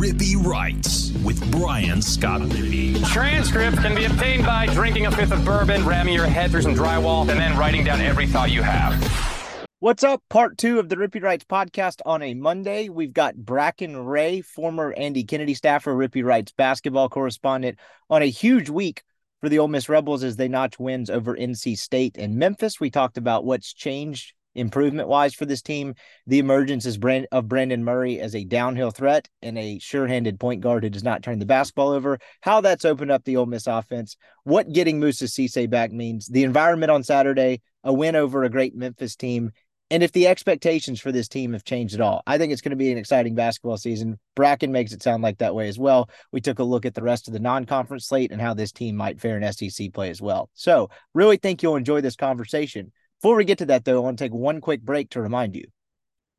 Rippy Writes with Brian Scott Rippy. Transcript can be obtained by drinking a fifth of bourbon, ramming your head through some drywall, and then writing down every thought you have. What's up? Part two of the Rippy Writes podcast on a Monday. We've got Bracken Ray, former Andy Kennedy staffer, Rippy Writes basketball correspondent, on a huge week for the Ole Miss Rebels as they notch wins over NC State and Memphis. We talked about what's changed improvement wise for this team. The emergence is Brand- of Brandon Murray as a downhill threat and a sure handed point guard who does not turn the basketball over. How that's opened up the Ole Miss offense. What getting Moussa Cisse back means. The environment on Saturday, a win over a great Memphis team. And if the expectations for this team have changed at all, I think it's going to be an exciting basketball season. Bracken makes it sound like that way as well. We took a look at the rest of the non conference slate and how this team might fare in SEC play as well. So, really think you'll enjoy this conversation. Before we get to that, though, I want to take one quick break to remind you.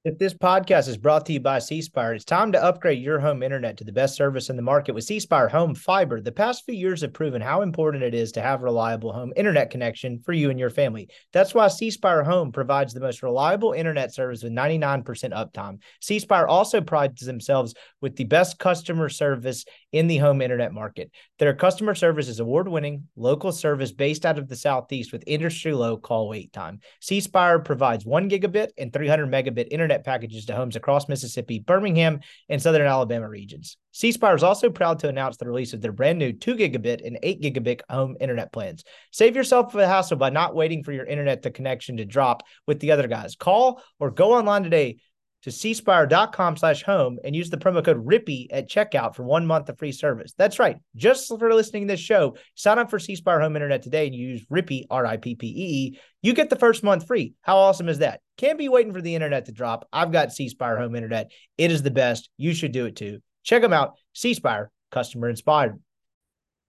If this podcast is brought to you by C Spire, it's time to upgrade your home internet to the best service in the market with C Spire Home Fiber. The past few years have proven how important it is to have reliable home internet connection for you and your family. That's why C Spire Home provides the most reliable internet service with 99% uptime. C Spire also prides themselves with the best customer service in the home internet market. Their customer service is award winning, local service based out of the Southeast with industry low call wait time. C Spire provides one gigabit and 300 megabit internet packages to homes across Mississippi, Birmingham, and southern Alabama regions. C Spire is also proud to announce the release of their brand new 2 gigabit and 8 gigabit home internet plans. Save yourself the hassle by not waiting for your internet to connection to drop with the other guys. Call or go online today to cspire.com slash home and use the promo code RIPPY at checkout for one month of free service. That's right. Just for listening to this show, sign up for cspire home internet today and use RIPPY, R-I-P-P-E-E. You get the first month free. How awesome is that? Can't be waiting for the internet to drop. I've got cspire home internet. It is the best. You should do it too. Check them out. cspire, customer inspired.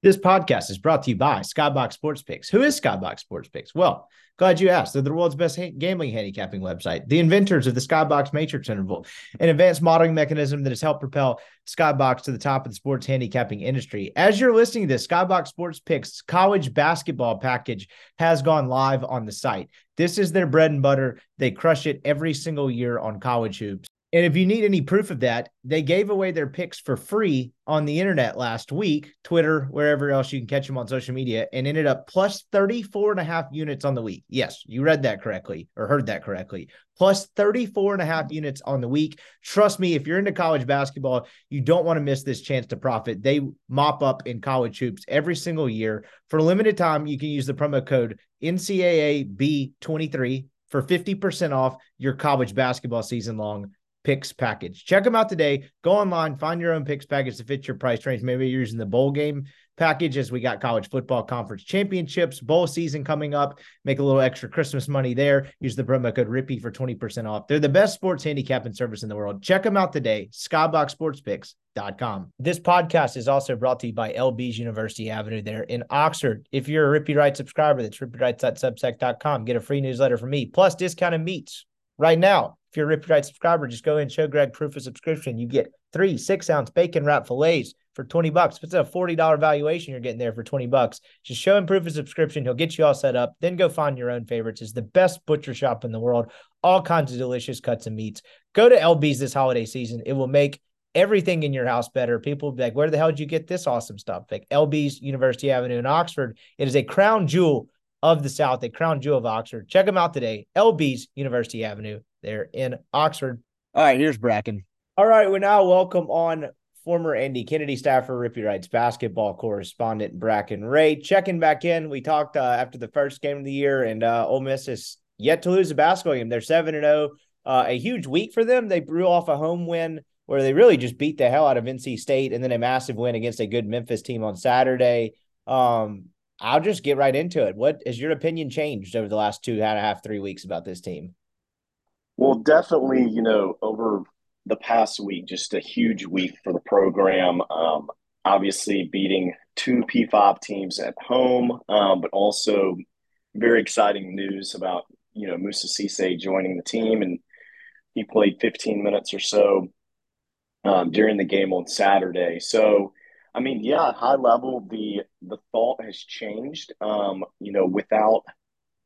This podcast is brought to you by Skybox Sports Picks. Who is Skybox Sports Picks? Well, glad you asked. They're the world's best ha- gambling handicapping website, the inventors of the Skybox Matrix interval, an advanced modeling mechanism that has helped propel Skybox to the top of the sports handicapping industry. As you're listening to this, Skybox Sports Picks college basketball package has gone live on the site. This is their bread and butter. They crush it every single year on college hoops. And if you need any proof of that, they gave away their picks for free on the internet last week, Twitter, wherever else you can catch them on social media, and ended up plus 34 and a half units on the week. Yes, you read that correctly or heard that correctly. Plus 34 and a half units on the week. Trust me, if you're into college basketball, you don't want to miss this chance to profit. They mop up in college hoops every single year. For a limited time, you can use the promo code NCAAB23 for 50% off your college basketball season long picks package. Check them out today. Go online, find your own picks package to fit your price range. Maybe you're using the bowl game package as we got college football conference championships, bowl season coming up. Make a little extra Christmas money there. Use the promo code RIPPY for 20% off. They're the best sports handicapping service in the world. Check them out today. SkyboxSportsPicks.com. This podcast is also brought to you by LB's University Avenue there in Oxford. If you're a Rippy Right subscriber, that's rippywrites.substack.com. Get a free newsletter from me, plus discounted meats right now. If you're a Rippy Writes subscriber, just go and show Greg proof of subscription. You get three six ounce bacon wrap fillets for 20 bucks. If it's a $40 valuation, you're getting there for 20 bucks. Just show him proof of subscription. He'll get you all set up. Then go find your own favorites. It's the best butcher shop in the world. All kinds of delicious cuts and meats. Go to LB's this holiday season. It will make everything in your house better. People will be like, where the hell did you get this awesome stuff? Like LB's University Avenue in Oxford. It is a crown jewel of the South, a crown jewel of Oxford. Check them out today. LB's University Avenue there in Oxford. All right, here's Bracken. All right, we now welcome on former Andy Kennedy staffer, Rippy Writes basketball correspondent Bracken Ray. Checking back in, we talked uh, after the first game of the year, and uh, Ole Miss is yet to lose a basketball game. They're seven and zero. Uh, a huge week for them. They blew off a home win where they really just beat the hell out of NC State, and then a massive win against a good Memphis team on Saturday. Um, I'll just get right into it. What has your opinion changed over the last two and a half, three weeks about this team? Well, definitely, you know, over the past week, just a huge week for the program. Um, obviously, beating two P5 teams at home, um, but also very exciting news about, you know, Moussa Cisse joining the team. And he played 15 minutes or so um, during the game on Saturday. So, I mean, yeah, high level, the the thought has changed. Um, you know, without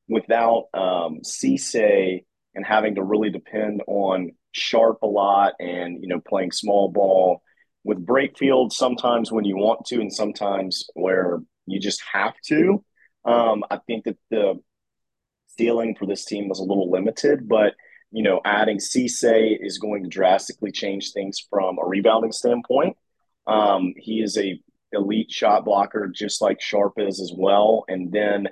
without um, Cisse and having to really depend on Sharp a lot and you know playing small ball with Brakefield, sometimes when you want to, and sometimes where you just have to. Um, I think that the ceiling for this team was a little limited, but you know, adding Cisse is going to drastically change things from a rebounding standpoint. Um, he is a elite shot blocker, just like Sharp is as well. And then,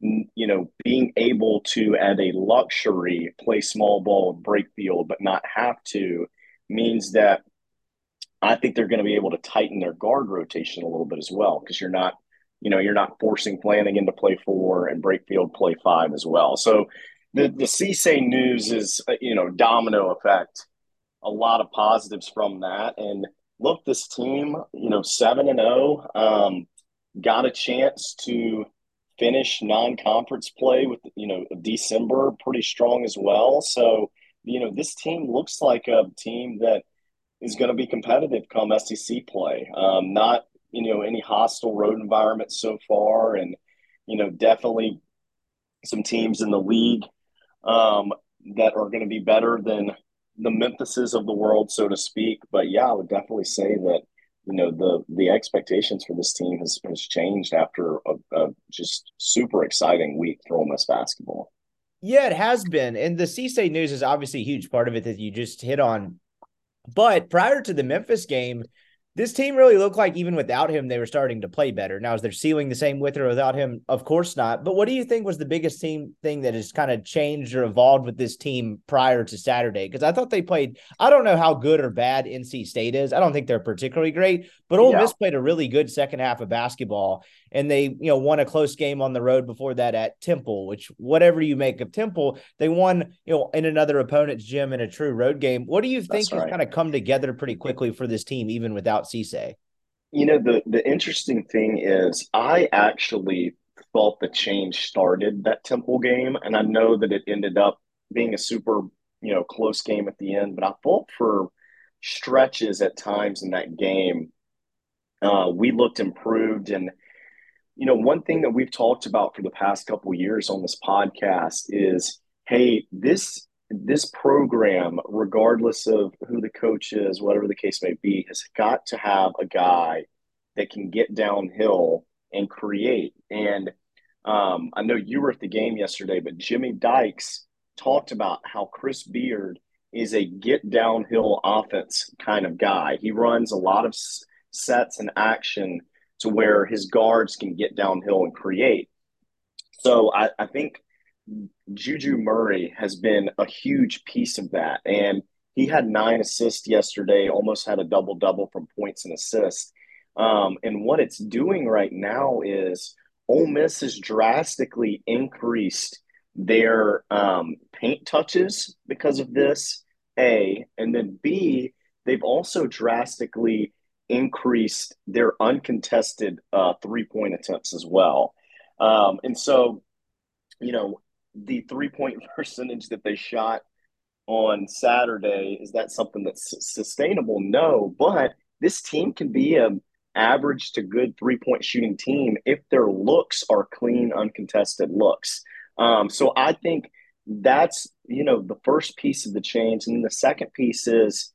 you know, being able to, at a luxury, play small ball break field, but not have to, means that I think they're going to be able to tighten their guard rotation a little bit as well because you're not, you know, you're not forcing Flanigan to play four and Brakefield play five as well. So the the Cisse news is, uh, you know, domino effect. A lot of positives from that, and look, this team, you know, seven and zero, oh, um, got a chance to finish non-conference play with you know December pretty strong as well. So you know, this team looks like a team that is going to be competitive come SEC play. Um, not you know any hostile road environment so far, and you know definitely some teams in the league um, that are going to be better than the Memphises of the world, so to speak. But yeah, I would definitely say that you know the the expectations for this team has, has changed after a, a just super exciting week for Ole Miss basketball. Yeah, it has been, and the Cisse news is obviously a huge part of it that you just hit on. But prior to the Memphis game, this team really looked like even without him, they were starting to play better. Now, is their ceiling the same with or without him? Of course not. But what do you think was the biggest team thing that has kind of changed or evolved with this team prior to Saturday? Because I thought they played, I don't know how good or bad NC State is. I don't think they're particularly great, but Ole yeah. Miss played a really good second half of basketball. And they, you know, won a close game on the road before that at Temple, which whatever you make of Temple, they won, you know, in another opponent's gym in a true road game. What do you think That's has kind of come together pretty quickly for this team, even without Cisse? You know, the the interesting thing is I actually thought the change started that Temple game, and I know that it ended up being a super, you know, close game at the end, but I thought for stretches at times in that game, uh, we looked improved and you know one thing that we've talked about for the past couple years on this podcast is hey this this program, regardless of who the coach is, whatever the case may be, has got to have a guy that can get downhill and create. And um, I know you were at the game yesterday, but Jimmy Dykes talked about how Chris Beard is a get downhill offense kind of guy. He runs a lot of sets and action to where his guards can get downhill and create. So I, I think Juju Murray has been a huge piece of that. And he had nine assists yesterday, almost had a double double from points and assists. Um, and what it's doing right now is Ole Miss has drastically increased their um, paint touches because of this, A. And then B, they've also drastically increased their uncontested uh, three point attempts as well. Um, and so, you know, the three point percentage that they shot on Saturday is that something that's sustainable? No, but this team can be a average to good three point shooting team if their looks are clean, uncontested looks. Um, so I think that's you know the first piece of the change, and the second piece is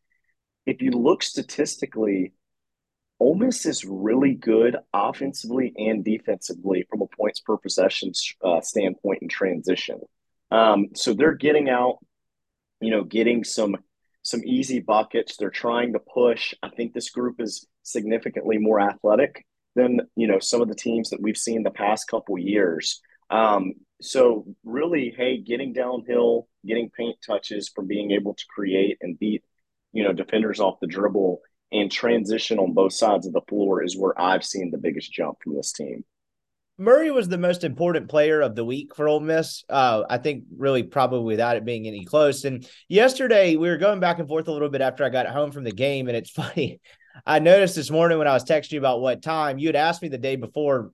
if you look statistically, Ole Miss is really good offensively and defensively from a points per possession uh, standpoint in transition. Um, so they're getting out, you know, getting some some easy buckets. They're trying to push. I think this group is significantly more athletic than you know some of the teams that we've seen the past couple years. Um, so really, hey, getting downhill, getting paint touches from being able to create and beat, you know, defenders off the dribble and transition on both sides of the floor is where I've seen the biggest jump from this team. Murray was the most important player of the week for Ole Miss. Uh, I think really probably without it being any close. And yesterday we were going back and forth a little bit after I got home from the game, and it's funny. I noticed this morning when I was texting you about what time you had asked me the day before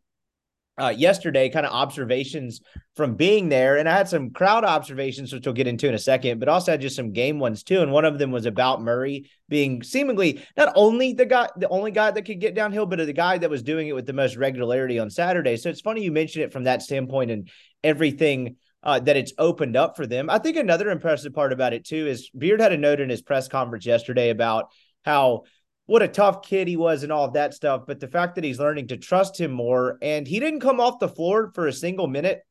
uh, yesterday, kind of observations from being there. And I had some crowd observations, which we'll get into in a second, but also had just some game ones too. And one of them was about Murray being seemingly not only the guy, the only guy that could get downhill, but the guy that was doing it with the most regularity on Saturday. So it's funny you mentioned it from that standpoint and everything uh, that it's opened up for them. I think another impressive part about it too is Beard had a note in his press conference yesterday about how what a tough kid he was and all of that stuff, but the fact that he's learning to trust him more and he didn't come off the floor for a single minute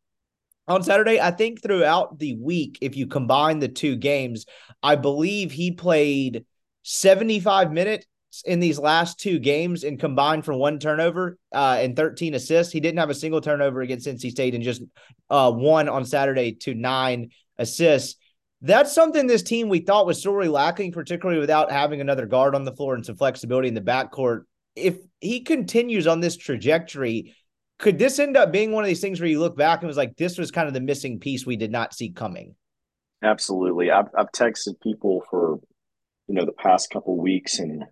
on Saturday. I think throughout the week, if you combine the two games, I believe he played 75 minutes in these last two games and combined for one turnover uh, and 13 assists. He didn't have a single turnover against NC State and just uh, one on Saturday to nine assists. That's something this team we thought was sorely lacking, particularly without having another guard on the floor and some flexibility in the backcourt. If he continues on this trajectory, could this end up being one of these things where you look back and was like, this was kind of the missing piece we did not see coming? Absolutely. I've, I've texted people for, you know, the past couple weeks and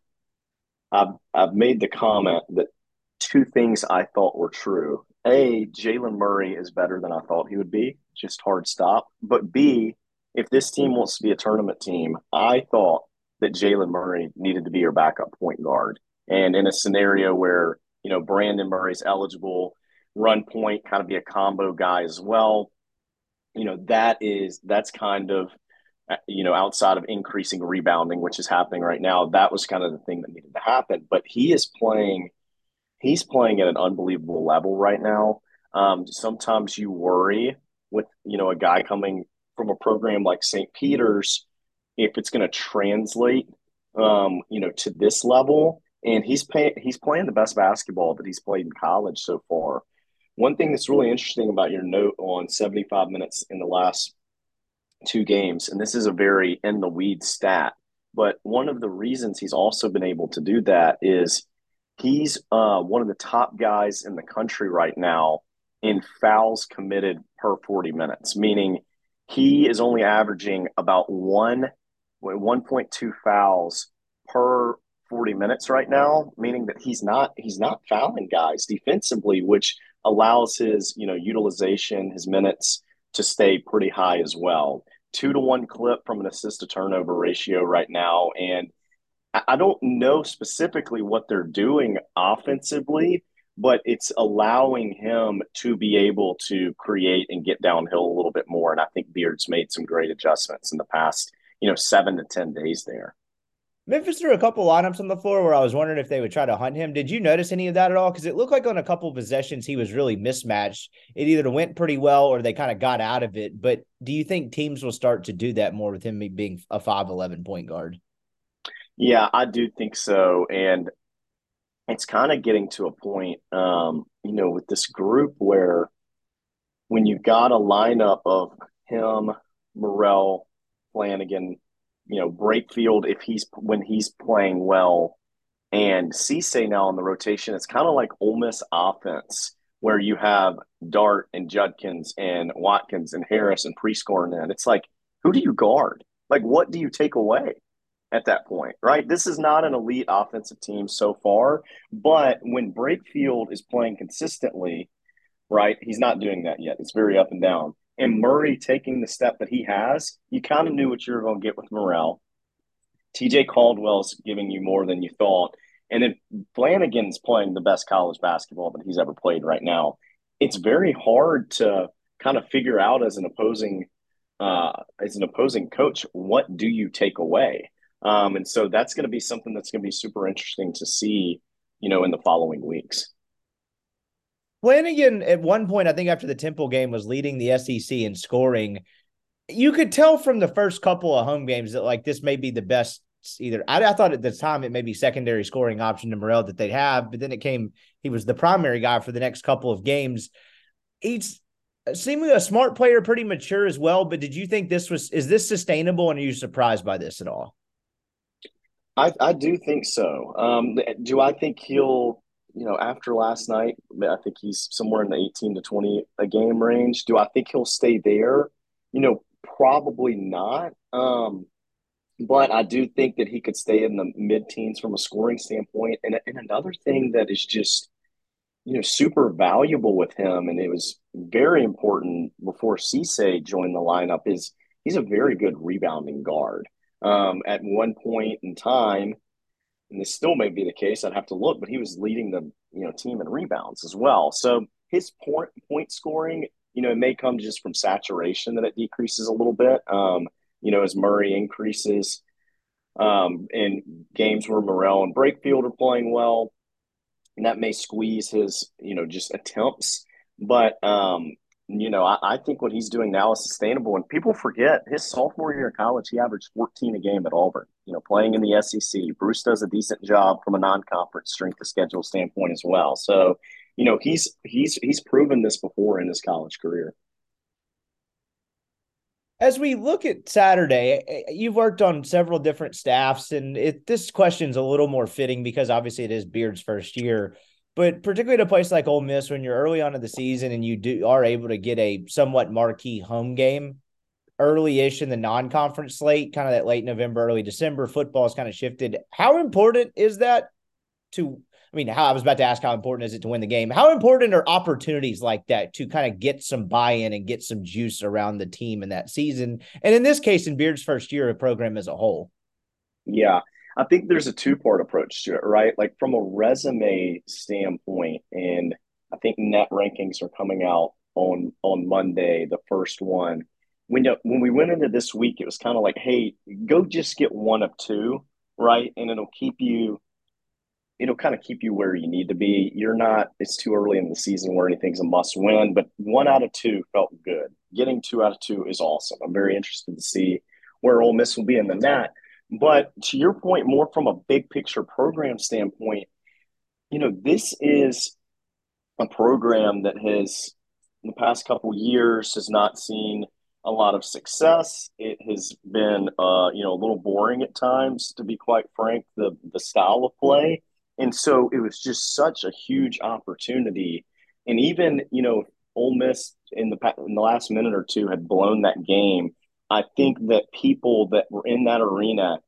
I've, I've made the comment that two things I thought were true. A, Jaylen Murray is better than I thought he would be, just hard stop. But B, if this team wants to be a tournament team, I thought that Jaylen Murray needed to be your backup point guard. And in a scenario where, you know, Brandon Murray's eligible, run point, kind of be a combo guy as well, you know, that is, that's kind of, uh, you know, outside of increasing rebounding, which is happening right now, that was kind of the thing that needed to happen. But he is playing, he's playing at an unbelievable level right now. Um, sometimes you worry with, you know, a guy coming from a program like St. Peter's if it's going to translate, um, you know, to this level. And he's paying, he's playing the best basketball that he's played in college so far. One thing that's really interesting about your note on 75 minutes in the last two games, and this is a very in the weed stat, but one of the reasons he's also been able to do that is he's uh, one of the top guys in the country right now in fouls committed per 40 minutes, meaning he is only averaging about one 1.2 fouls per 40 minutes right now, meaning that he's not he's not fouling guys defensively, which allows his you know utilization, his minutes to stay pretty high as well. Two to one clip from an assist to turnover ratio right now, and I don't know specifically what they're doing offensively, but it's allowing him to be able to create and get downhill a little bit more. And I think Beard's made some great adjustments in the past, you know, seven to 10 days there. Memphis threw a couple lineups on the floor where I was wondering if they would try to hunt him. Did you notice any of that at all? Because it looked like on a couple possessions he was really mismatched. It either went pretty well or they kind of got out of it. But do you think teams will start to do that more with him being a 5'11 point guard? Yeah, I do think so. And it's kind of getting to a point, um, you know, with this group where when you've got a lineup of him, Murrell, Flanigan, you know, Brakefield, if he's when he's playing well, and Cisse now on the rotation, it's kind of like Ole Miss offense where you have Dart and Judkins and Watkins and Harris and Prieskorn in. It's like, who do you guard? Like, what do you take away? At that point, right? This is not an elite offensive team so far, but when Brakefield is playing consistently, right, he's not doing that yet. It's very up and down. And Murray taking the step that he has, you kind of knew what you were going to get with Murrell. TJ Caldwell's giving you more than you thought. And then Flanigan's playing the best college basketball that he's ever played right now. It's very hard to kind of figure out as an opposing uh, as an opposing coach, what do you take away? Um, and so that's going to be something that's going to be super interesting to see, you know, in the following weeks. Flanigan, at one point, I think after the Temple game, was leading the SEC in scoring. You could tell from the first couple of home games that like this may be the best. Either I, I thought at the time it may be secondary scoring option to Murrell that they'd have, but then it came he was the primary guy for the next couple of games. He's seemingly a smart player, pretty mature as well. But did you think this was is this sustainable? And are you surprised by this at all? I, I do think so. Um, do I think he'll, you know, after last night, I think he's somewhere in the 18 to 20 a game range. Do I think he'll stay there? You know, probably not. Um, but I do think that he could stay in the mid teens from a scoring standpoint. And, and another thing that is just, you know, super valuable with him, and it was very important before Cisse joined the lineup, is he's a very good rebounding guard um, at one point in time, and this still may be the case. I'd have to look, but he was leading the you know team in rebounds as well. So his point point scoring, you know, it may come just from saturation that it decreases a little bit. Um, you know, as Murray increases. um, in games where Murrell and Brakefield are playing well, and that may squeeze his, you know, just attempts. But um, you know, I, I, think what he's doing now is sustainable. And people forget his sophomore year in college, he averaged 14 a game at Auburn, you know, playing in the SEC. Bruce does a decent job from a non conference strength of schedule standpoint as well. So, you know, he's he's he's proven this before in his college career. As we look at Saturday, eh, eh, you've worked on several different staffs, and it, this question's a little more fitting because obviously it is Beard's first year. But particularly at a place like Ole Miss, when you're early on in the season and you do are able to get a somewhat marquee home game early-ish in the non-conference slate, kind of that late November, early December, football has kind of shifted. How important is that to I mean, how I was about to ask how important is it to win the game? How important are opportunities like that to kind of get some buy-in and get some juice around the team in that season? And in this case, in Beard's first year of program as a whole. Yeah. I think there's a two part approach to it, right? Like from a resume standpoint, and I think net rankings are coming out on on Monday, the first one. When when we went into this week, it was kind of like, hey, go just get one of two, right? And it'll keep you, it'll kind of keep you where you need to be. You're not. It's too early in the season where anything's a must win, but one out of two felt good. Getting two out of two is awesome. I'm very interested to see where Ole Miss will be in the net but to your point, more from a big picture program standpoint, you know, this is a program that has, in the past couple years, has not seen a lot of success. It has been, uh, you know, a little boring at times, to be quite frank, the the style of play. And so it was just such a huge opportunity. And even, you know, Ole Miss in the in the last minute or two had blown that game I think that people that were in that arena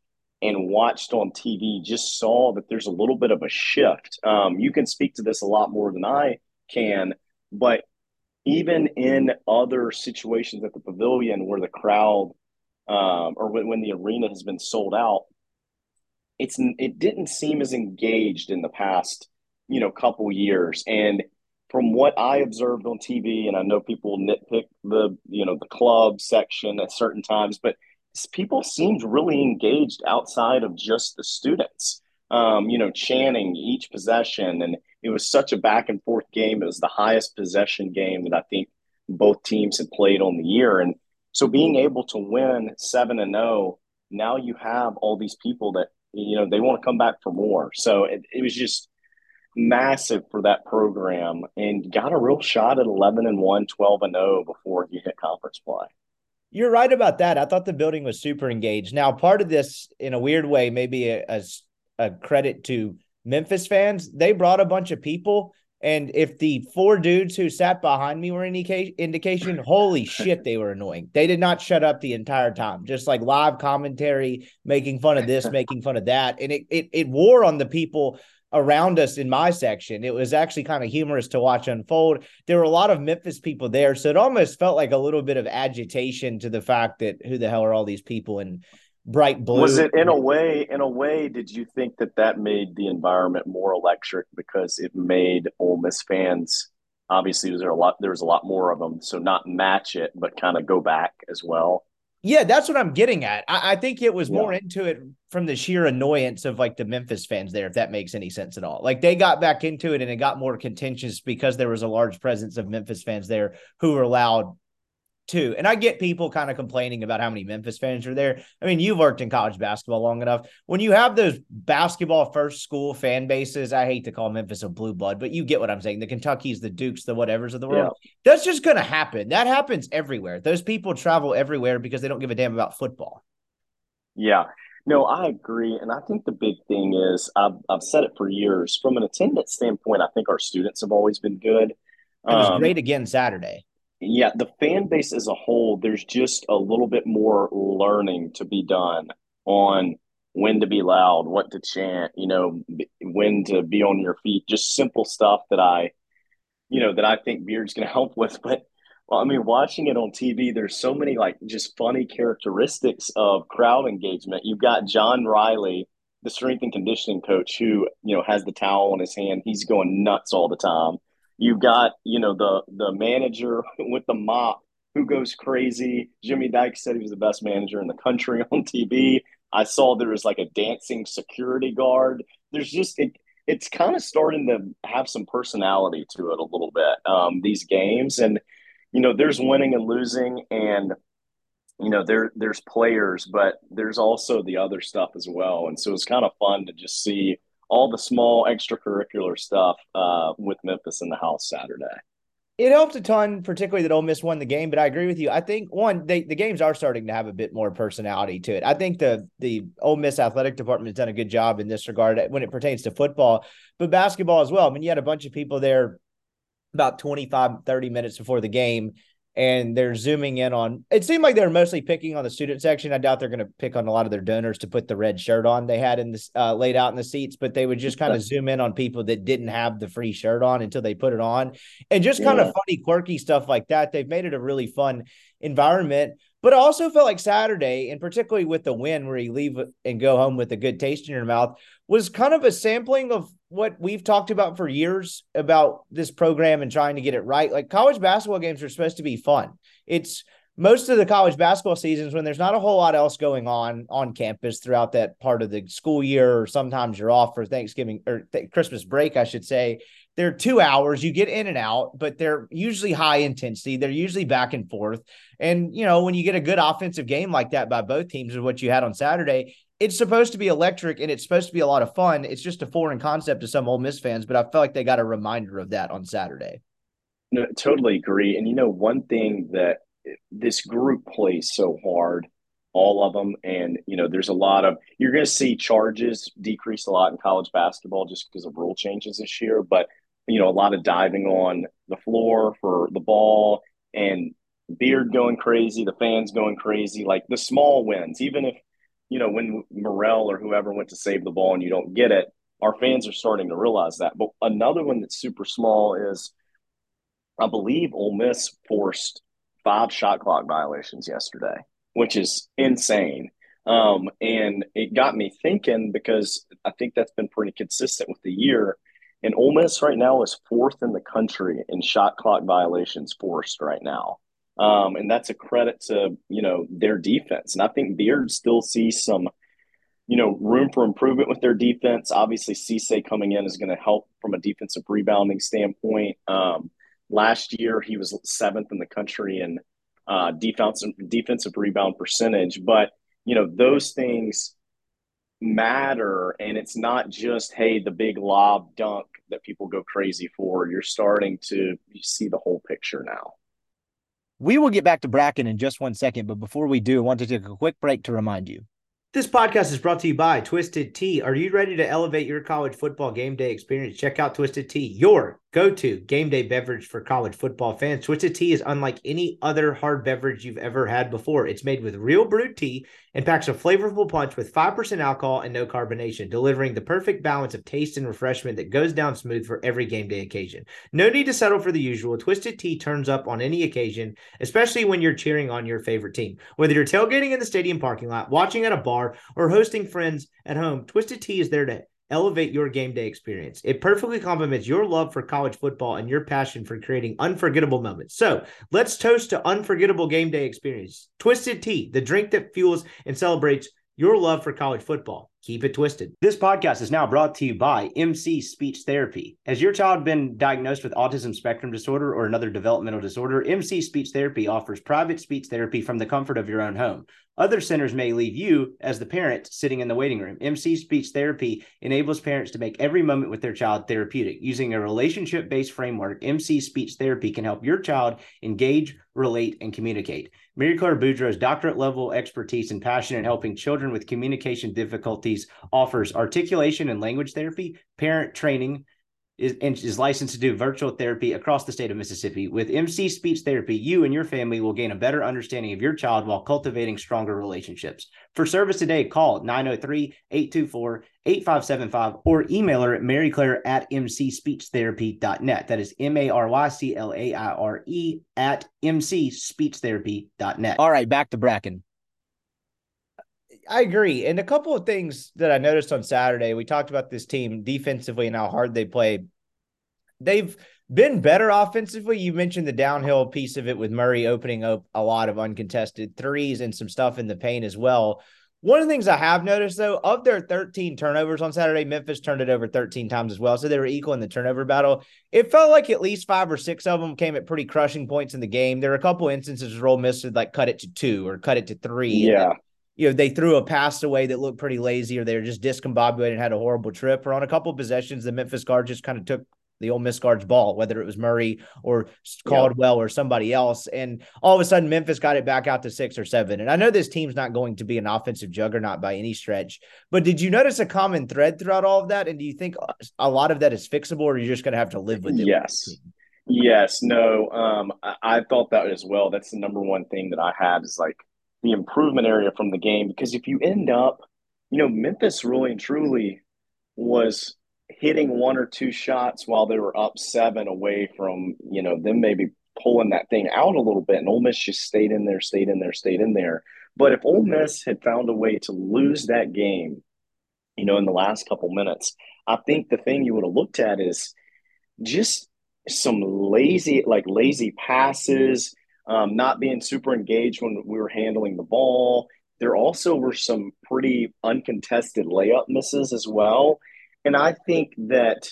and watched on TV just saw that there's a little bit of a shift. Um, you can speak to this a lot more than I can, but even in other situations at the pavilion where the crowd um, or when, when the arena has been sold out, it's it didn't seem as engaged in the past, you know, couple years. And from what I observed on TV, and I know people nitpick the you know the club section at certain times, but people seemed really engaged outside of just the students. Um, you know, chanting each possession, and it was such a back and forth game. It was the highest possession game that I think both teams had played on the year, and so being able to win seven and zero, oh, now you have all these people that you know they want to come back for more. So it, it was just massive for that program and got a real shot at 11 and 1, 12 and 0 before he hit conference play. You're right about that. I thought the building was super engaged. Now, part of this, in a weird way, maybe a, a, a credit to Memphis fans. They brought a bunch of people. And if the four dudes who sat behind me were any indication, holy shit, they were annoying. They did not shut up the entire time, just like live commentary, making fun of this, making fun of that. And it, it, it wore on the people around us in my section. It was actually kind of humorous to watch unfold. There were a lot of Memphis people there, so it almost felt like a little bit of agitation to the fact that who the hell are all these people in bright blue? Was it in a way? In a way, did you think that that made the environment more electric because it made Ole Miss fans? Obviously, there a lot? There was a lot more of them, so not match it, but kind of go back as well. Yeah, that's what I'm getting at. I, I think it was yeah. more into it from the sheer annoyance of like the Memphis fans there, if that makes any sense at all. Like they got back into it and it got more contentious because there was a large presence of Memphis fans there who were allowed too. And I get people kind of complaining about how many Memphis fans are there. I mean, you've worked in college basketball long enough. When you have those basketball first school fan bases, I hate to call Memphis a blue blood, but you get what I'm saying. The Kentuckies, the Dukes, the whatevers of the world. Yeah. That's just going to happen. That happens everywhere. Those people travel everywhere because they don't give a damn about football. Yeah. No, I agree. And I think the big thing is I've, I've said it for years from an attendance standpoint, I think our students have always been good. It was um, great again Saturday yeah, the fan base as a whole, there's just a little bit more learning to be done on when to be loud, what to chant, you know, when to be on your feet, just simple stuff that I, you know, that I think Beard's going to help with. But well, I mean, watching it on TV, there's so many like just funny characteristics of crowd engagement. You've got John Riley, the strength and conditioning coach, who, you know, has the towel in his hand. He's going nuts all the time. You've got, you know, the the manager with the mop who goes crazy. Jimmy Dyke said he was the best manager in the country on TV. I saw there was like a dancing security guard. There's just it, it's kind of starting to have some personality to it a little bit. Um, these games, and you know, there's winning and losing, and you know, there there's players, but there's also the other stuff as well. And so it's kind of fun to just see all the small extracurricular stuff uh, with Memphis in the house Saturday. It helped a ton, particularly that Ole Miss won the game. But I agree with you. I think one, they, the games are starting to have a bit more personality to it. I think the the Ole Miss athletic department has done a good job in this regard when it pertains to football, but basketball as well. I mean, you had a bunch of people there about 25, 30 minutes before the game and they're zooming in on it seemed like they were mostly picking on the student section. I doubt they're going to pick on a lot of their donors to put the red shirt on they had in this uh, laid out in the seats but they would just kind of zoom in on people that didn't have the free shirt on until they put it on and just kind yeah. of funny quirky stuff like that. They've made it a really fun environment but I also felt like Saturday, and particularly with the win where you leave and go home with a good taste in your mouth, was kind of a sampling of what we've talked about for years about this program and trying to get it right. Like college basketball games are supposed to be fun. It's most of the college basketball seasons when there's not a whole lot else going on on campus throughout that part of the school year, or sometimes you're off for Thanksgiving or th- Christmas break, I should say. They're two hours, you get in and out, but they're usually high intensity. They're usually back and forth. And, you know, when you get a good offensive game like that by both teams, is what you had on Saturday, it's supposed to be electric and it's supposed to be a lot of fun. It's just a foreign concept to some Ole Miss fans, but I felt like they got a reminder of that on Saturday. No, totally agree. And you know, one thing that this group plays so hard, all of them, and you know, there's a lot of you're going to see charges decrease a lot in college basketball just because of rule changes this year. But you know, a lot of diving on the floor for the ball and Beard going crazy, the fans going crazy, like the small wins, even if you know, when Murrell or whoever went to save the ball and you don't get it, our fans are starting to realize that. But another one that's super small is I believe Ole Miss forced five shot clock violations yesterday, which is insane. Um, and it got me thinking because I think that's been pretty consistent with the year. And Ole Miss right now is fourth in the country in shot clock violations forced right now. Um, and that's a credit to, you know, their defense. And I think Beard still sees some, you know, room for improvement with their defense. Obviously, Cisse coming in is going to help from a defensive rebounding standpoint. Um, last year, he was seventh in the country in uh, defensive defensive rebound percentage. But you know, those things matter, and it's not just hey the big lob dunk that people go crazy for. You're starting to see the whole picture now. We will get back to Bracken in just one second, but before we do, I want to take a quick break to remind you. This podcast is brought to you by Twisted Tea. Are you ready to elevate your college football game day experience? Check out Twisted Tea, your go to game day beverage for college football fans. Twisted Tea is unlike any other hard beverage you've ever had before. It's made with real brewed tea and packs a flavorful punch with 5% alcohol and no carbonation, delivering the perfect balance of taste and refreshment that goes down smooth for every game day occasion. No need to settle for the usual. Twisted Tea turns up on any occasion, especially when you're cheering on your favorite team. Whether you're tailgating in the stadium parking lot, watching at a bar, or hosting friends at home, Twisted Tea is there to elevate your game day experience. It perfectly complements your love for college football and your passion for creating unforgettable moments. So let's toast to unforgettable game day experience. Twisted Tea, the drink that fuels and celebrates your love for college football. Keep it twisted. This podcast is now brought to you by MC Speech Therapy. Has your child been diagnosed with autism spectrum disorder or another developmental disorder? MC Speech Therapy offers private speech therapy from the comfort of your own home. Other centers may leave you, as the parent, sitting in the waiting room. MC Speech Therapy enables parents to make every moment with their child therapeutic. Using a relationship based framework, MC Speech Therapy can help your child engage, relate, and communicate. Mary Claire Boudreau's doctorate level expertise and passion in helping children with communication difficulties offers articulation and language therapy, parent training, is, is licensed to do virtual therapy across the state of Mississippi. With MC Speech Therapy, you and your family will gain a better understanding of your child while cultivating stronger relationships. For service today, call 903 824 8575 or email her at maryclaire at mcspeechtherapy.net. That is M A R Y C L A I R E at mcspeechtherapy.net. All right, back to Bracken. I agree. And a couple of things that I noticed on Saturday, we talked about this team defensively and how hard they play. They've been better offensively. You mentioned the downhill piece of it with Murray opening up a lot of uncontested threes and some stuff in the paint as well. One of the things I have noticed though, of their 13 turnovers on Saturday, Memphis turned it over 13 times as well. So they were equal in the turnover battle. It felt like at least five or six of them came at pretty crushing points in the game. There were a couple instances where Ole Miss would like cut it to two or cut it to three. Yeah. You know, they threw a pass away that looked pretty lazy, or they were just discombobulated and had a horrible trip. Or on a couple possessions, the Memphis guard just kind of took the Ole Miss guard's ball, whether it was Murray or Caldwell or somebody else. And all of a sudden, Memphis got it back out to six or seven. And I know this team's not going to be an offensive juggernaut by any stretch, but did you notice a common thread throughout all of that? And do you think a lot of that is fixable, or you're just going to have to live with it? Yes. Yes. No. Um, I, I thought that as well. That's the number one thing that I had is like the improvement area from the game because if you end up, you know, Memphis really and truly was hitting one or two shots while they were up seven away from, you know, them maybe pulling that thing out a little bit. And Ole Miss just stayed in there, stayed in there, stayed in there. But if Ole Miss had found a way to lose that game, you know, in the last couple minutes, I think the thing you would have looked at is just some lazy, like lazy passes, um, not being super engaged when we were handling the ball. There also were some pretty uncontested layup misses as well. And I think that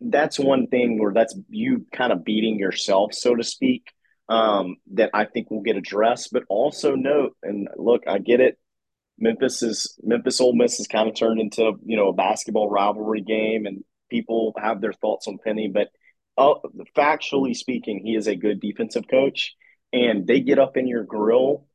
that's one thing where that's you kind of beating yourself, so to speak, um, that I think will get addressed. But also note, and look, I get it. Memphis is Memphis Ole Miss has kind of turned into you know a basketball rivalry game, and people have their thoughts on Penny. But uh, factually speaking, he is a good defensive coach, and they get up in your grill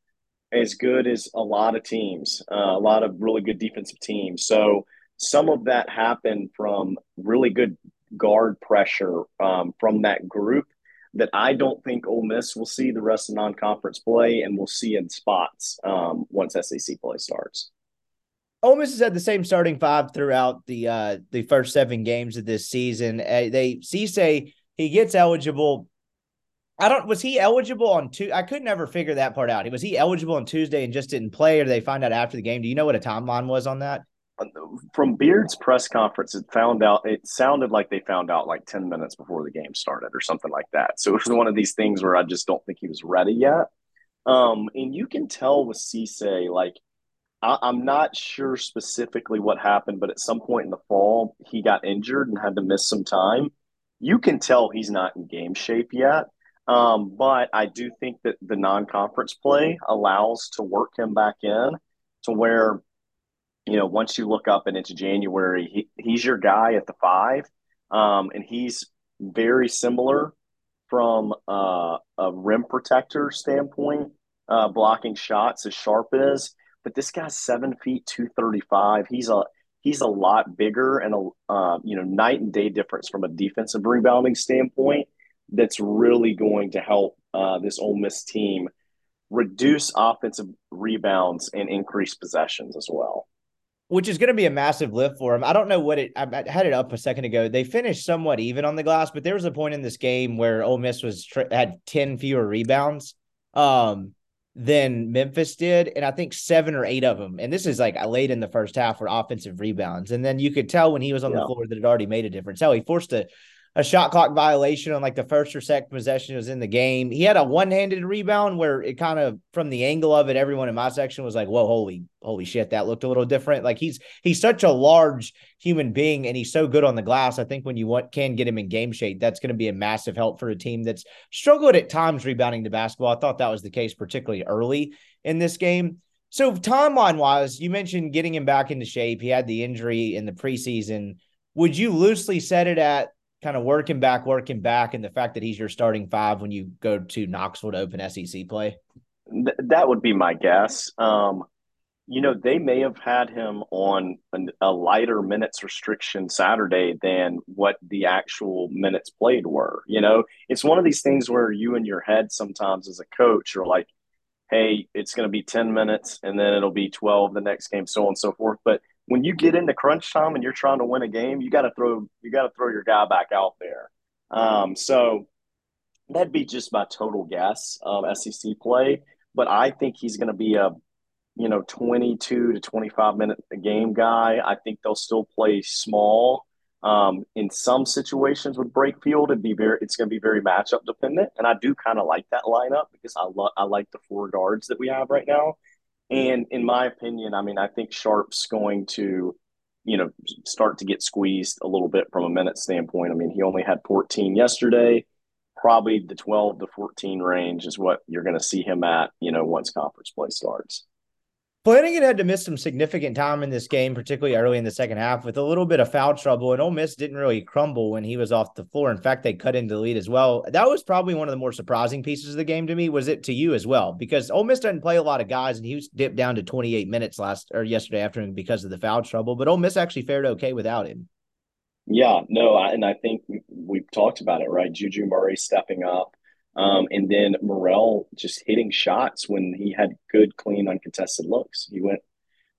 as good as a lot of teams, uh, a lot of really good defensive teams. So some of that happened from really good guard pressure um, from that group that I don't think Ole Miss will see the rest of non-conference play, and we'll see in spots um, once SEC play starts. Ole Miss has had the same starting five throughout the uh, the first seven games of this season. Uh, they Cisse he gets eligible. I don't was he eligible on two? I could never figure that part out. Was he eligible on Tuesday and just didn't play, or they find out after the game? Do you know what a timeline was on that? from Beard's press conference, it found out it sounded like they found out like 10 minutes before the game started or something like that. So it was one of these things where I just don't think he was ready yet. Um, and you can tell with Cisse, like I, I'm not sure specifically what happened, but at some point in the fall, he got injured and had to miss some time. You can tell he's not in game shape yet. Um, but I do think that the non-conference play allows to work him back in to where you know, once you look up and it's January, he, he's your guy at the five. Um, and he's very similar from uh, a rim protector standpoint, uh, blocking shots as sharp as. But this guy's seven feet two thirty five. He's a he's a lot bigger and a uh, you know night and day difference from a defensive rebounding standpoint. That's really going to help uh, this Ole Miss team reduce offensive rebounds and increase possessions as well which is going to be a massive lift for them. I don't know what it. I had it up a second ago. They finished somewhat even on the glass, but there was a point in this game where Ole Miss was had ten fewer rebounds um, than Memphis did, and I think seven or eight of them. And this is like late in the first half for offensive rebounds, and then you could tell when he was on yeah. the floor that it already made a difference. How he forced a a shot clock violation on like the first or second possession was in the game. He had a one-handed rebound where it kind of from the angle of it, everyone in my section was like, "Whoa, holy, holy shit, that looked a little different." Like he's he's such a large human being and he's so good on the glass. I think when you want can get him in game shape, that's going to be a massive help for a team that's struggled at times rebounding the basketball. I thought that was the case particularly early in this game. So timeline wise, you mentioned getting him back into shape. He had the injury in the preseason. Would you loosely set it at kind of working back, working back, and the fact that he's your starting five when you go to Knoxville to open SEC play? Th- that would be my guess. Um, you know, they may have had him on an, a lighter minutes restriction Saturday than what the actual minutes played were. You know, it's one of these things where you in your head sometimes as a coach are like, hey, it's going to be 10 minutes and then it'll be 12 the next game, so on and so forth. But when you get into crunch time and you're trying to win a game, you got to throw you got to throw your guy back out there. Um, so that'd be just my total guess of SEC play. But I think he's going to be a you know 22 to 25 minute a game guy. I think they'll still play small. Um, in some situations with Brakefield, it'd be very it's going to be very matchup dependent, and I do kind of like that lineup because I love I like the four guards that we have right now. And in my opinion, I mean, I think Sharp's going to, you know, start to get squeezed a little bit from a minute standpoint. I mean, he only had 14 yesterday. Probably the 12 to 14 range is what you're going to see him at, you know, once conference play starts. Flanigan had to miss some significant time in this game, particularly early in the second half, with a little bit of foul trouble. And Ole Miss didn't really crumble when he was off the floor. In fact, they cut into the lead as well. That was probably one of the more surprising pieces of the game to me. Was it to you as well? Because Ole Miss doesn't play a lot of guys, and he was dipped down to 28 minutes last or yesterday afternoon because of the foul trouble. But Ole Miss actually fared okay without him. Yeah, no, and I think we've talked about it, right? Juju Murray stepping up. Um, and then Murrell just hitting shots when he had good, clean, uncontested looks. He went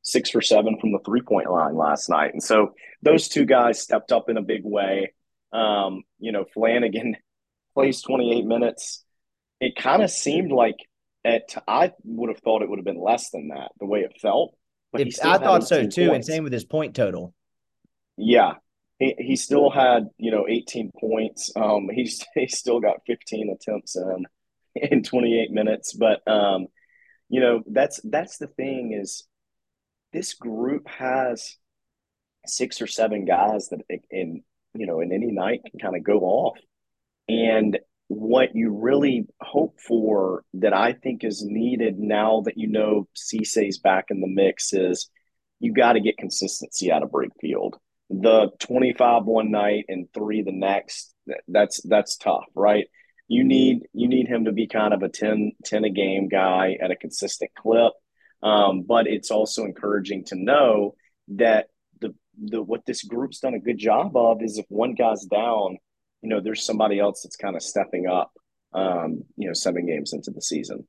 six for seven from the three point line last night. And so those two guys stepped up in a big way. Um, you know, Flanigan plays 28 minutes. It kind of seemed like at I would have thought it would have been less than that, the way it felt. But I thought so too, points. and same with his point total. Yeah, he, he still had you know 18 points. Um, he's he still got 15 attempts in in 28 minutes. But um, you know that's that's the thing is this group has six or seven guys that in you know in any night can kind of go off, and what you really hope for that I think is needed now that you know Cisse's back in the mix is you got to get consistency out of Brakefield the 25 one night and three the next that's that's tough right? You need you need him to be kind of a 10 10 a game guy at a consistent clip. Um, but it's also encouraging to know that the the what this group's done a good job of is if one guy's down you know there's somebody else that's kind of stepping up um, you know seven games into the season.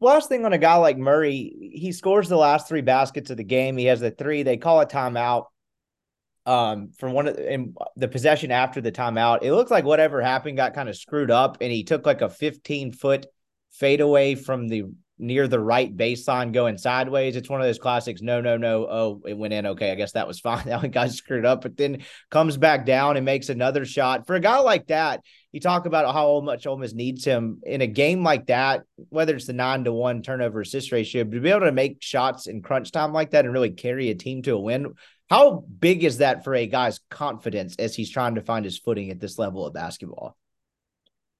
Last thing on a guy like Murray, he scores the last three baskets of the game. He has the three. They call a timeout um from one of the, in the possession after the timeout it looked like whatever happened got kind of screwed up and he took like a 15 foot fadeaway from the near the right baseline going sideways it's one of those classics no no no oh it went in okay i guess that was fine that one got screwed up but then comes back down and makes another shot for a guy like that you talk about how much Ole Miss needs him in a game like that, whether it's the nine to one turnover assist ratio, to be able to make shots in crunch time like that and really carry a team to a win. How big is that for a guy's confidence as he's trying to find his footing at this level of basketball?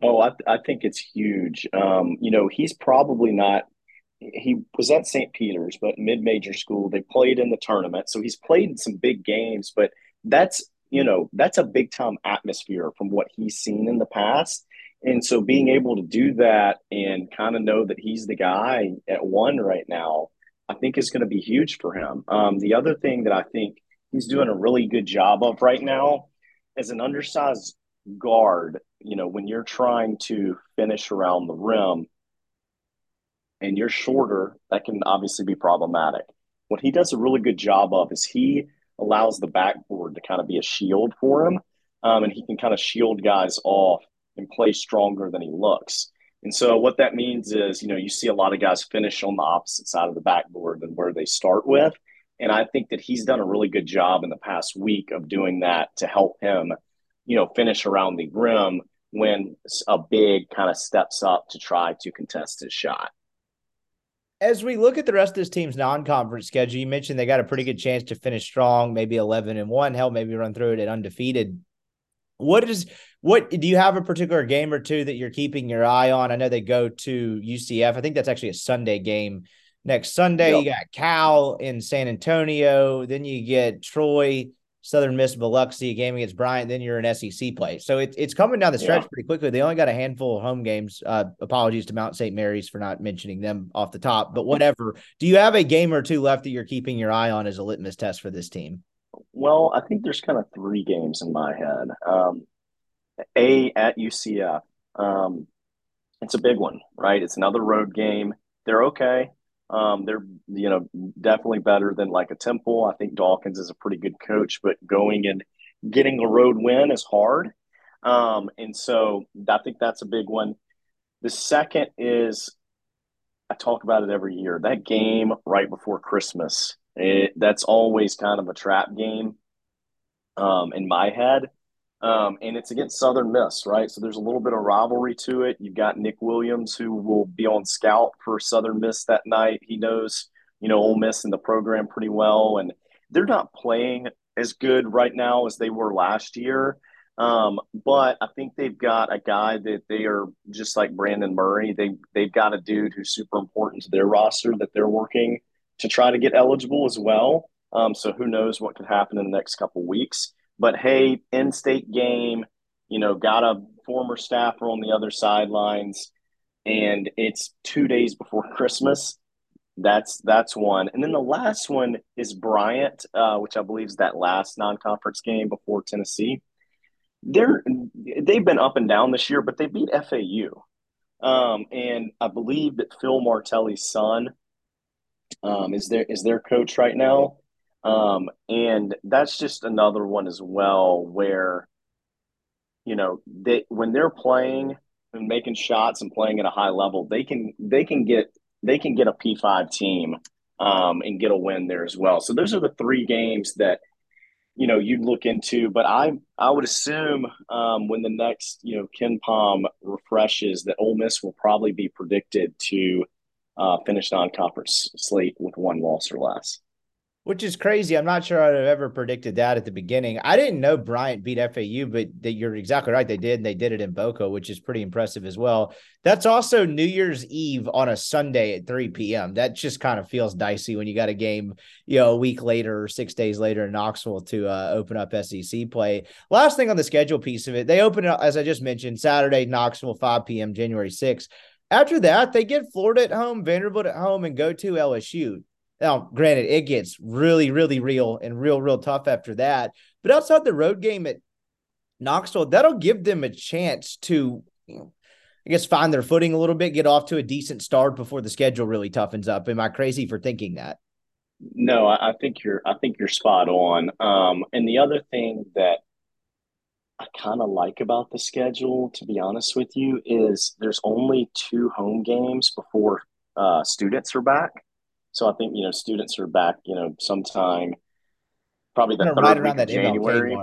Oh, I, I think it's huge. Um, you know, he's probably not. He was at St. Peter's, but mid-major school. They played in the tournament, so he's played in some big games. But that's you know that's a big time atmosphere from what he's seen in the past. And so being able to do that and kind of know that he's the guy at one right now, I think is going to be huge for him. Um, the other thing that I think he's doing a really good job of right now as an undersized guard, you know, when you're trying to finish around the rim and you're shorter, that can obviously be problematic. What he does a really good job of is he allows the backboard to kind of be a shield for him. Um, and he can kind of shield guys off and play stronger than he looks. And so what that means is, you know, you see a lot of guys finish on the opposite side of the backboard than where they start with. And I think that he's done a really good job in the past week of doing that to help him, you know, finish around the rim when a big kind of steps up to try to contest his shot. As we look at the rest of this team's non-conference schedule, you mentioned they got a pretty good chance to finish strong, maybe 11 and 1, hell maybe run through it at undefeated. What is what do you have a particular game or two that you're keeping your eye on? I know they go to UCF. I think that's actually a Sunday game next Sunday. Yep. You got Cal in San Antonio. Then you get Troy, Southern Miss, Biloxi, game against Bryant. Then you're an SEC play. So it, it's coming down the stretch yeah. pretty quickly. They only got a handful of home games. Uh, apologies to Mount St. Mary's for not mentioning them off the top, but whatever. Do you have a game or two left that you're keeping your eye on as a litmus test for this team? Well, I think there's kind of three games in my head. Um, a at UCF. Um, it's a big one, right? It's another road game. They're okay. Um, they're you know definitely better than like a Temple. I think Dawkins is a pretty good coach, but going and getting a road win is hard. Um, and so I think that's a big one. The second is I talk about it every year. That game right before Christmas, it, that's always kind of a trap game um, in my head Um, and it's against Southern Miss, right? So there's a little bit of rivalry to it. You've got Nick Williams, who will be on scout for Southern Miss that night. He knows, you know, Ole Miss and the program pretty well, and they're not playing as good right now as they were last year. Um, but I think they've got a guy that they are just like Brandon Murray. They they've got a dude who's super important to their roster that they're working to try to get eligible as well. Um, so who knows what could happen in the next couple weeks. But hey, in-state game, you know, got a former staffer on the other sidelines, and it's two days before Christmas. That's that's one, and then the last one is Bryant, uh, which I believe is that last non-conference game before Tennessee. They're they've been up and down this year, but they beat FAU, um, and I believe that Phil Martelli's son um, is their is their coach right now. Um, and that's just another one as well where, you know, they when they're playing and making shots and playing at a high level, they can they can get they can get a P five team um, and get a win there as well. So those are the three games that you know you'd look into. But I I would assume um, when the next you know KenPom refreshes that Ole Miss will probably be predicted to uh, finish non conference slate with one loss or less. Which is crazy. I'm not sure I'd have ever predicted that at the beginning. I didn't know Bryant beat FAU, but that you're exactly right. They did, and they did it in Boca, which is pretty impressive as well. That's also New Year's Eve on a Sunday at 3 p.m. That just kind of feels dicey when you got a game, you know, a week later or six days later in Knoxville to uh, open up SEC play. Last thing on the schedule piece of it, they open it, as I just mentioned, Saturday, Knoxville, 5 p.m., January 6th. After that, they get Florida at home, Vanderbilt at home, and go to LSU. Now, granted, it gets really, really real and real, real tough after that. But outside the road game at Knoxville, that'll give them a chance to, you know, I guess, find their footing a little bit, get off to a decent start before the schedule really toughens up. Am I crazy for thinking that? No, I think you're. I think you're spot on. Um, and the other thing that I kind of like about the schedule, to be honest with you, is there's only two home games before uh, students are back. So I think you know students are back. You know, sometime probably the third right around week of January.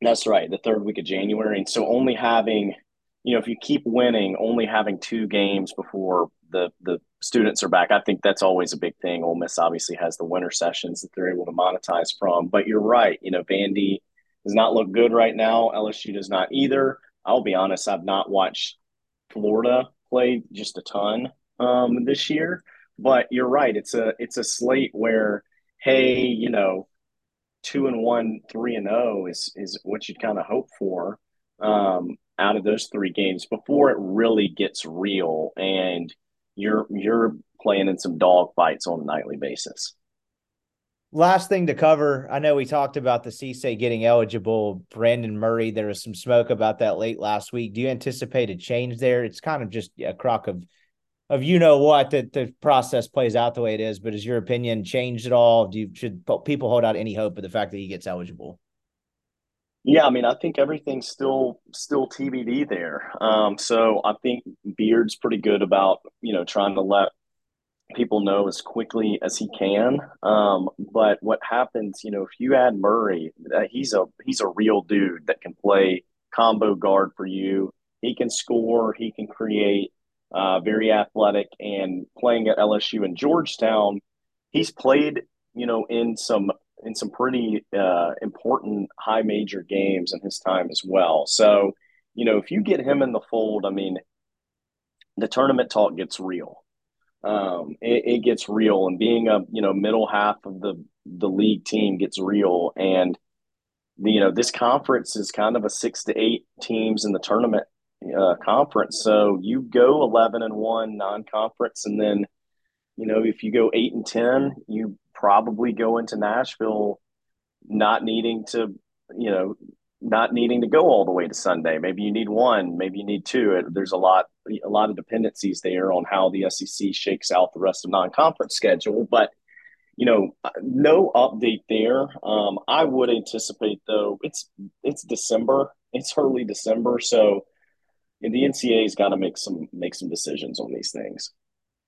That's right, the third week of January. And so only having, you know, if you keep winning, only having two games before the the students are back, I think that's always a big thing. Ole Miss obviously has the winter sessions that they're able to monetize from. But you're right, you know, Vandy does not look good right now. LSU does not either. I'll be honest, I've not watched Florida play just a ton um, this year. But you're right. It's a it's a slate where, hey, you know, two and one, three and zero oh is is what you'd kind of hope for um, out of those three games before it really gets real and you're you're playing in some dog fights on a nightly basis. Last thing to cover. I know we talked about the Cisse getting eligible. Brandon Murray, there was some smoke about that late last week. Do you anticipate a change there? It's kind of just a crock of of you know what that the process plays out the way it is. But is your opinion changed at all? Do you should people hold out any hope of the fact that he gets eligible? Yeah, I mean, I think everything's still still TBD there. Um, so I think Beard's pretty good about you know trying to let people know as quickly as he can. Um, but what happens, you know, if you add Murray, uh, he's a he's a real dude that can play combo guard for you. He can score. He can create uh, very athletic, and playing at LSU and Georgetown, he's played, you know, in some in some pretty uh, important high major games in his time as well. So, you know, if you get him in the fold, I mean, the tournament talk gets real. Um, it, it gets real, and being a you know middle half of the the league team gets real, and you know this conference is kind of a six to eight teams in the tournament uh, conference. So you go 11 and one non-conference, and then you know if you go eight and ten, you probably go into Nashville not needing to, you know, not needing to go all the way to Sunday. Maybe you need one, maybe you need two. There's a lot, a lot of dependencies there on how the SEC shakes out the rest of non-conference schedule. But you know, no update there. Um, I would anticipate though it's it's December, it's early December, so and the NCAA's got to make some make some decisions on these things.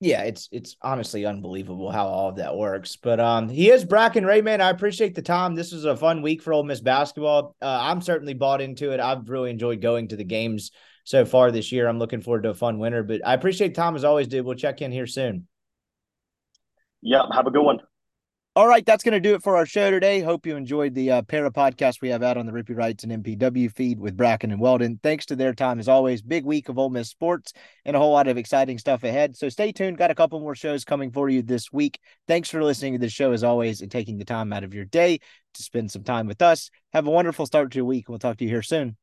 yeah, it's it's honestly unbelievable how all of that works. But um, he is Bracken Rayman. I appreciate the time. This was a fun week for Ole Miss basketball. Uh, I'm certainly bought into it. I've really enjoyed going to the games so far this year. I'm looking forward to a fun winter. But I appreciate Tom as always, dude. We'll check in here soon. Yep. Have a good one. All right, that's going to do it for our show today. Hope you enjoyed the uh, pair of podcasts we have out on the Rippy Writes and MPW feed with Bracken and Weldon. Thanks to their time as always. Big week of Ole Miss sports and a whole lot of exciting stuff ahead. So stay tuned. Got a couple more shows coming for you this week. Thanks for listening to the show as always and taking the time out of your day to spend some time with us. Have a wonderful start to your week. We'll talk to you here soon.